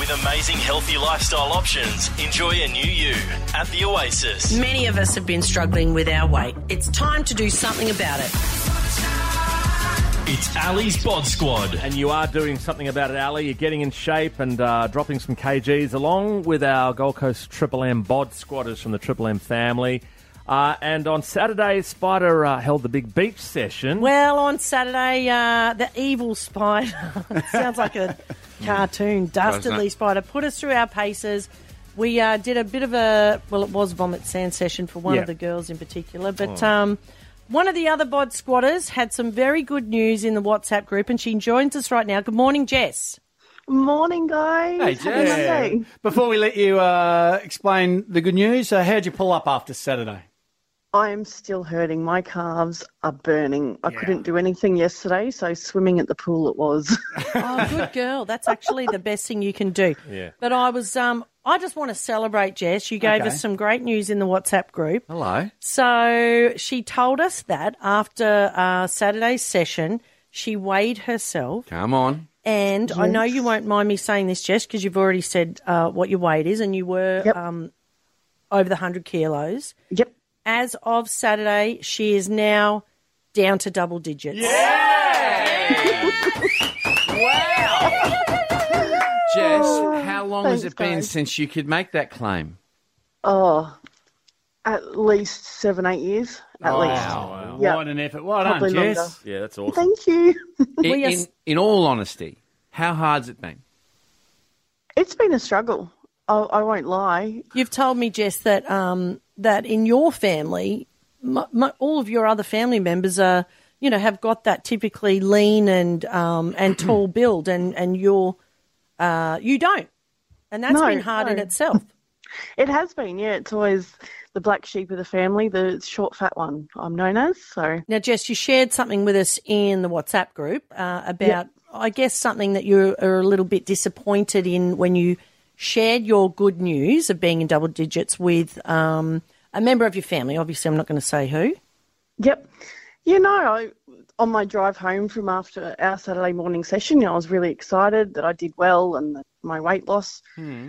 With amazing healthy lifestyle options, enjoy a new you at the Oasis. Many of us have been struggling with our weight. It's time to do something about it. It's Ali's Bod Squad. And you are doing something about it, Ali. You're getting in shape and uh, dropping some kgs along with our Gold Coast Triple M bod squatters from the Triple M family. Uh, and on Saturday, Spider uh, held the big beach session. Well, on Saturday, uh, the evil spider sounds like a cartoon. Dastardly spider put us through our paces. We uh, did a bit of a well, it was vomit sand session for one Yeah. of the girls in particular, but um, one of the other bod squatters had some very good news in the WhatsApp group, and she joins us right now. Good morning, Jess. Morning, guys. Hey, Happy Jess. Monday. Before we let you uh, explain the good news, uh, how'd you pull up after Saturday? I am still hurting. My calves are burning. I couldn't do anything yesterday, so swimming at the pool it was. Oh, good girl. That's actually the best thing you can do. Yeah. But I was, um, I just want to celebrate Jess. You gave Okay. us some great news in the WhatsApp group. Hello. So she told us that after uh, Saturday's session, she weighed herself. Come on. And I know you won't mind me saying this, Jess, because you've already said uh, what your weight is, and you were Yep. um, over the 100 kilos. yep. As of Saturday, she is now down to double digits. Yeah! wow! Jess, how long has it been guys. since you could make that claim? Oh, at least seven, eight years. At least. Wow. Yeah. What an effort. Well done, Jess. longer. Yeah, that's awesome. Thank you. In, in, in all honesty, how hard's it been? It's been a struggle. I, I won't lie. You've told me, Jess, that um, that in your family, m- m- all of your other family members are, you know, have got that typically lean and um, and tall build, and and you're uh, you don't, and that's No, been hard in itself. It has been, yeah. It's always the black sheep of the family, the short, fat one, I'm known as. So, Now, Jess, you shared something with us in the WhatsApp group uh, about, I guess, something that you are a little bit disappointed in when you shared your good news of being in double digits with um, a member of your family. Obviously, I'm not going to say who. Yep. You know, I, on my drive home from after our Saturday morning session, you know, I was really excited that I did well and that my weight loss.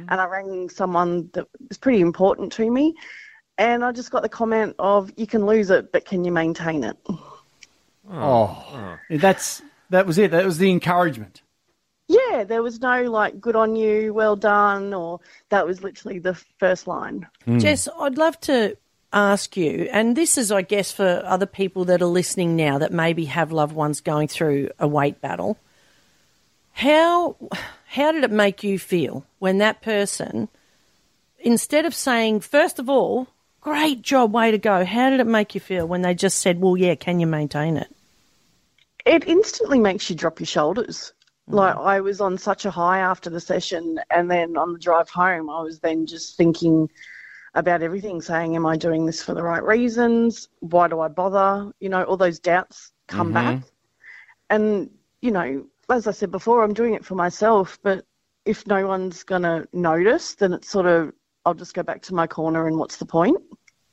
And I rang someone that was pretty important to me. And I just got the comment of, you can lose it, but can you maintain it? Oh, that's that was it. That was the encouragement. Yeah, there was no like, good on you, well done, or that was literally the first line. Hmm. Jess, I'd love to ask you, and this is, I guess, for other people that are listening now that maybe have loved ones going through a weight battle. How how did it make you feel when that person, instead of saying, first of all, great job, way to go, how did it make you feel when they just said, well, yeah, can you maintain it? it instantly makes you drop your shoulders. Like mm-hmm. I was on such a high after the session, and then on the drive home, I was then just thinking about everything, saying, "Am I doing this for the right reasons? Why do I bother?" You know, all those doubts come mm-hmm. back, and you know, as I said before, I'm doing it for myself. But if no one's gonna notice, then it's sort of I'll just go back to my corner, and what's the point?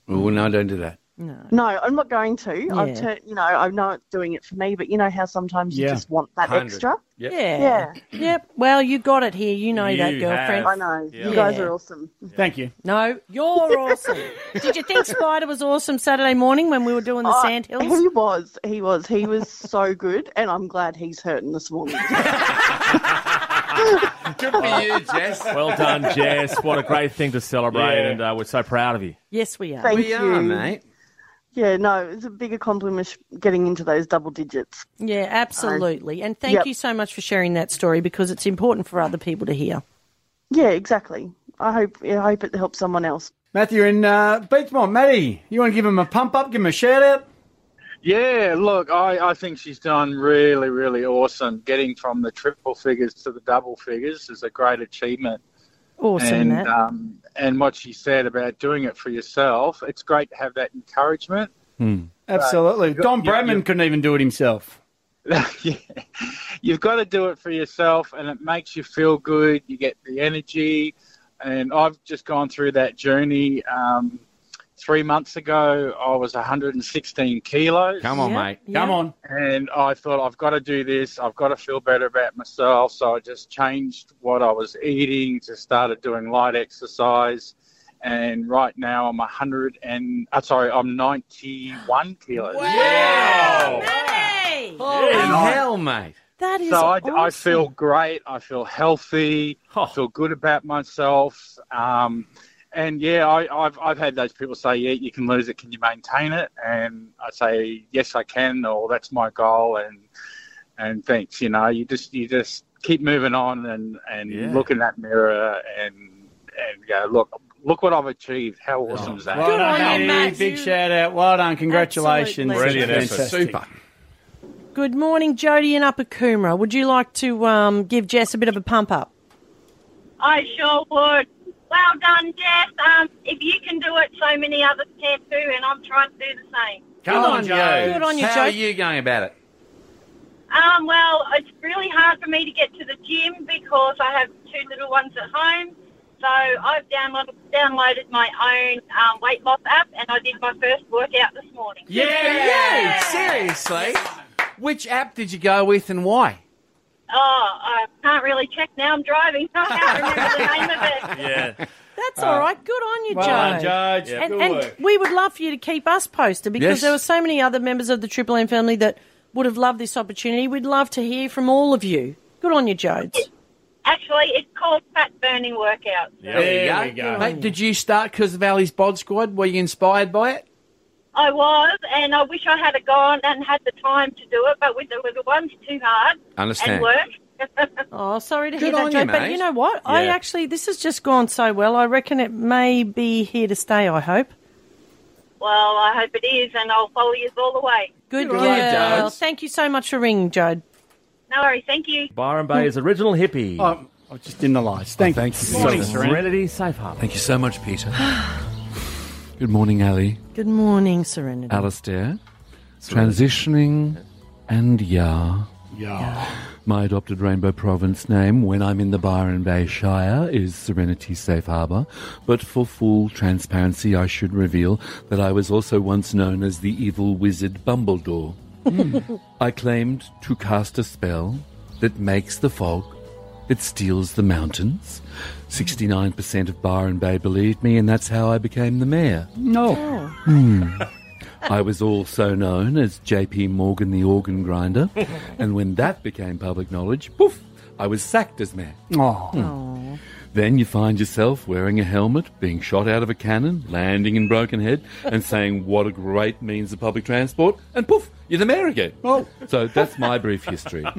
Oh, no, don't do that. No, I'm not going to. Yeah. I've turned, you know, I'm not doing it for me, but you know how sometimes you Yeah. just want that 100. extra. Yep. Yeah. Yeah. Yep. Well, you got it here. You know that, You girlfriend. have. I know. Yeah. You guys Yeah. are awesome. Thank you. No, you're awesome. Did you think Spider was awesome Saturday morning when we were doing the Oh, sand hills? He was. He was. He was so good, and I'm glad he's hurting this morning. Good for you, Jess. Well done, Jess. What a great thing to celebrate, Yeah. and uh, we're so proud of you. Yes, we are. Thank we you, are, mate. Yeah, no, it's a big accomplishment getting into those double digits. Yeah, absolutely. And thank Yep. you so much for sharing that story because it's important for other people to hear. Yeah, exactly. I hope. I hope it helps someone else. Matthew in uh, Beachmont. Matty, you want to give him a pump up, give him a shout out? Yeah, look, I, I think she's done really, really awesome. Getting from the triple figures to the double figures is a great achievement. Awesome, and Matt. um, and what she said about doing it for yourself, it's great to have that encouragement. Absolutely. Don you- Bradman you- couldn't even do it himself. yeah. You've got to do it for yourself, and it makes you feel good. You get the energy, and I've just gone through that journey. Um, three months ago, I was 116 kilos. Come on, Yeah, mate. yeah. Come on. And I thought, I've got to do this. I've got to feel better about myself. So I just changed what I was eating, just started doing light exercise. And right now I'm 100 and, uh, sorry, I'm 91 kilos. Hey! Holy And I- hell, mate. That is So I, awesome. I feel great. I feel healthy. Oh. I feel good about myself. Um, and yeah, I, I've I've had those people say, yeah, you can lose it. Can you maintain it? And I say, yes, I can, or that's my goal. And and thanks. You know, you just you just keep moving on and and Yeah. look in that mirror and and go, look, look what I've achieved. How awesome is that? Well Good done, on you, Matt. Big shout out. Well done. Congratulations. Absolute Brilliant effort. Fantastic. Super. Good morning, Jody in Upper Coomera. Would you like to um, give Jess a bit of a pump up? I sure would. Well done, Jess. Um, if you can do it, so many others can too, and I'm trying to do the same. Come Good on, on, Joe. Joe. Good on you, How Joe. are you going about it? Um, well, it's really hard for me to get to the gym because I have two little ones at home. So I've downloaded, downloaded my own um, weight loss app, and I did my first workout this morning. Yeah. Seriously? Which app did you go with and why? Uh, oh, I can't really check now. I'm driving. I can't remember the name of it. Yeah. That's uh, all right. Good on you, Well Joe. done, Judge. Yeah. And, Good and work. we would love for you to keep us posted because Yes. there were so many other members of the Triple M family that would have loved this opportunity. We'd love to hear from all of you. Good on you, Jodes. Actually, it's called fat burning workout. There we go. Mate, did you start because of Ali's Bod Squad? Were you inspired by it? I was, and I wish I had a gone and had the time to do it, but with the little ones, too hard Understand. and work. Oh, sorry to Good hear that, you, Joe. But you know what? I actually, this has just gone so well. I reckon it may be here to stay, I hope. Well, I hope it is, and I'll follow you all the way. Good Good girl. on you, Thank you so much for ringing, Jode. No worries, thank you. Byron Bay's original hippie. Oh, I just didn't realise. Thank, oh, thank you. Good Morning, So- Serena. Serenity Safe Harbor. Thank you so much, Peter. Good morning, Ali. Good morning, Serenity. Alistair. Transitioning and yeah. Yeah. My adopted Rainbow Province name when I'm in the Byron Bay Shire is Serenity Safe Harbour, but for full transparency I should reveal that I was also once known as the evil wizard Bumbledore. Hmm. I claimed to cast a spell that makes the fog, that steals the mountains. 69% of Byron Bay believed me, and that's how I became the mayor. No. Oh. Hmm. I was also known as JP Morgan the organ grinder, and when that became public knowledge, poof, I was sacked as mayor. Oh. Hmm. oh. Then you find yourself wearing a helmet, being shot out of a cannon, landing in Broken Head, and saying what a great means of public transport, and poof, you're the mayor again. Oh. So that's my brief history.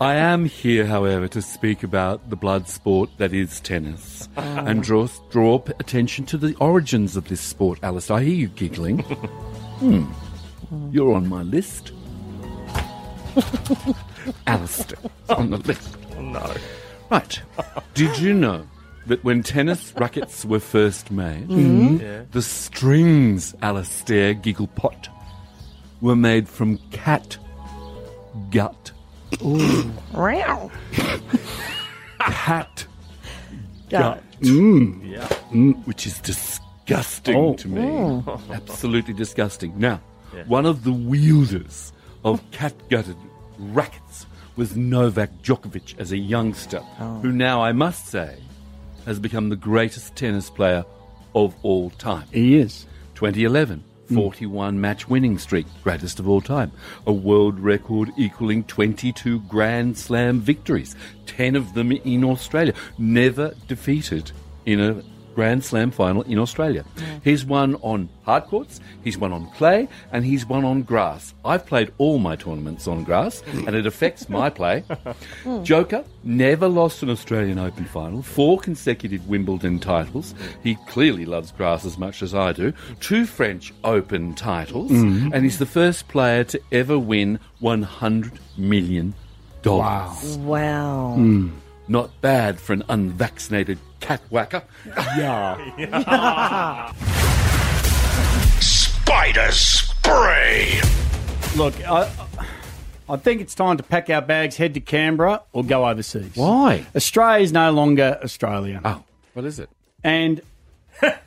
I am here, however, to speak about the blood sport that is tennis, and draw draw attention to the origins of this sport. Alice, I hear you giggling. Hmm. You're on my list. Alistair, on the list. Oh, No. Right. Did you know that when tennis rackets were first made, mm-hmm. Mm-hmm. the strings, Alastair Gigglepot, were made from cat gut. Meow. Cat Gut. gut. Mm. mm, which is disgusting Oh. to me. Mm. Absolutely disgusting. Now, one of the wielders of cat gutted rackets was Novak Djokovic as a youngster, oh. who now, I must say, has become the greatest tennis player of all time. He is. 2011, hmm. 41 match winning streak, greatest of all time. A world record equaling 22 Grand Slam victories, 10 of them in Australia. Never defeated in a Grand Slam final in Australia. Mm. He's won on hard courts, he's won on clay, and he's won on grass. I've played all my tournaments on grass, mm. and it affects my play. Mm. Joker never lost an Australian Open final, four consecutive Wimbledon titles. He clearly loves grass as much as I do. Two French Open titles, and he's the first player to ever win $100 million. Wow. Wow. Not bad for an unvaccinated cat whacker. Yeah. Spider spray. Look, I, I think it's time to pack our bags, head to Canberra, or go overseas. Why? Australia is no longer Australia. Oh, what is it? And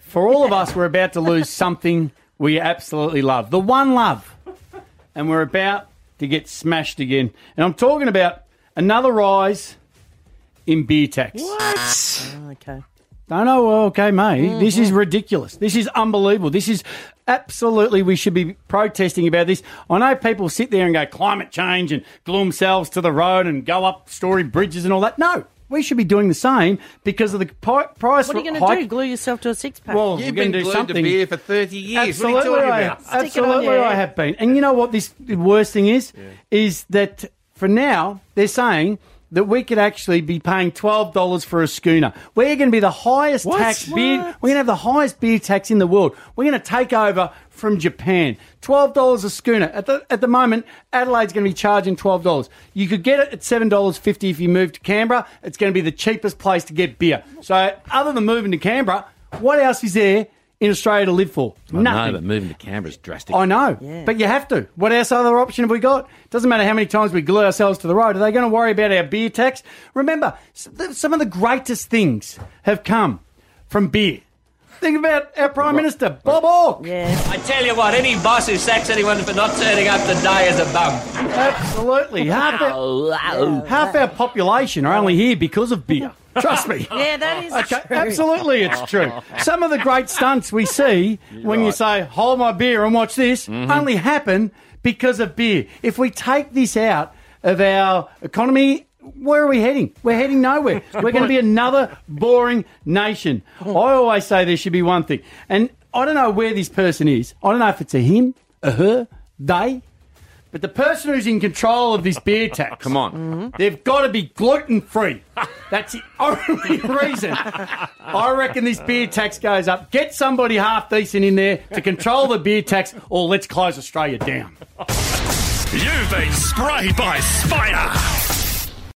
For all of us, we're about to lose something we absolutely love. The one love. And we're about to get smashed again. And I'm talking about another rise in beer tax. Oh, okay. No, no, well, okay, mate. Mm-hmm. This is ridiculous. This is unbelievable. This is absolutely, we should be protesting about this. I know people sit there and go climate change and glue themselves to the road and go up story bridges and all that. No, we should be doing the same because of the pi- price What are you going to do? Glue yourself to a six pack? Well, You've we're going been to do glued to something. beer for 30 years. Absolutely, what are you I, talking about? Stick it on absolutely, I have been. And you know what? This the worst thing is, is that for now they're saying that we could actually be paying twelve dollars for a schooner. We're going to be the highest tax beer. We're going to have the highest beer tax in the world. We're going to take over from Japan. Twelve dollars a schooner. At the at the moment, Adelaide's going to be charging twelve dollars. You could get it at seven dollars fifty if you move to Canberra. It's going to be the cheapest place to get beer. So, other than moving to Canberra, what else is there in Australia to live for? I Nothing. know, but moving to Canberra's drastic. I know, but you have to. What else other option have we got? Doesn't matter how many times we glue ourselves to the road. Are they going to worry about our beer tax? Remember, s- th- some of the greatest things have come from beer. Think about our Prime Minister, Bob Hawke. yeah. I tell you what, any boss who sacks anyone for not turning up today is a bum. Absolutely. Half our, half our population are only here because of beer. Trust me. Yeah, that is Okay, true. absolutely, it's true. Some of the great stunts we see when you say, hold my beer and watch this, mm-hmm. only happen because of beer. If we take this out of our economy, where are we heading? We're heading nowhere. We're going to be another boring nation. Oh. I always say there should be one thing. And I don't know where this person is. I don't know if it's a him, a her, they. But the person who's in control of this beer tax. Come on. Mm-hmm. They've got to be gluten free. That's the only reason. I reckon this beer tax goes up. Get somebody half decent in there to control the beer tax, or let's close Australia down. You've been sprayed by Spider.